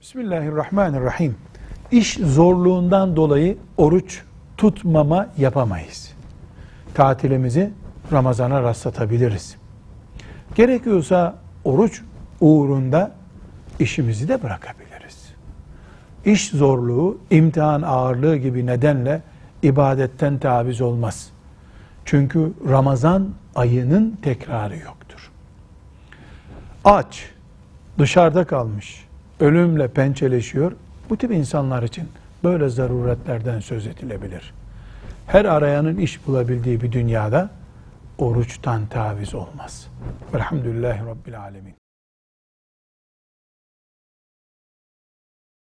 Bismillahirrahmanirrahim. İş zorluğundan dolayı oruç tutmama yapamayız. Tatilimizi Ramazan'a rastlatabiliriz. Gerekiyorsa oruç uğrunda işimizi de bırakabiliriz. İş zorluğu, imtihan ağırlığı gibi nedenle ibadetten taviz olmaz. Çünkü Ramazan ayının tekrarı yoktur. Aç, dışarıda kalmış, ölümle pençeleşiyor. Bu tip insanlar için böyle zaruretlerden söz edilebilir. Her arayanın iş bulabildiği bir dünyada oruçtan taviz olmaz. Velhamdülillahi Rabbil Alemin.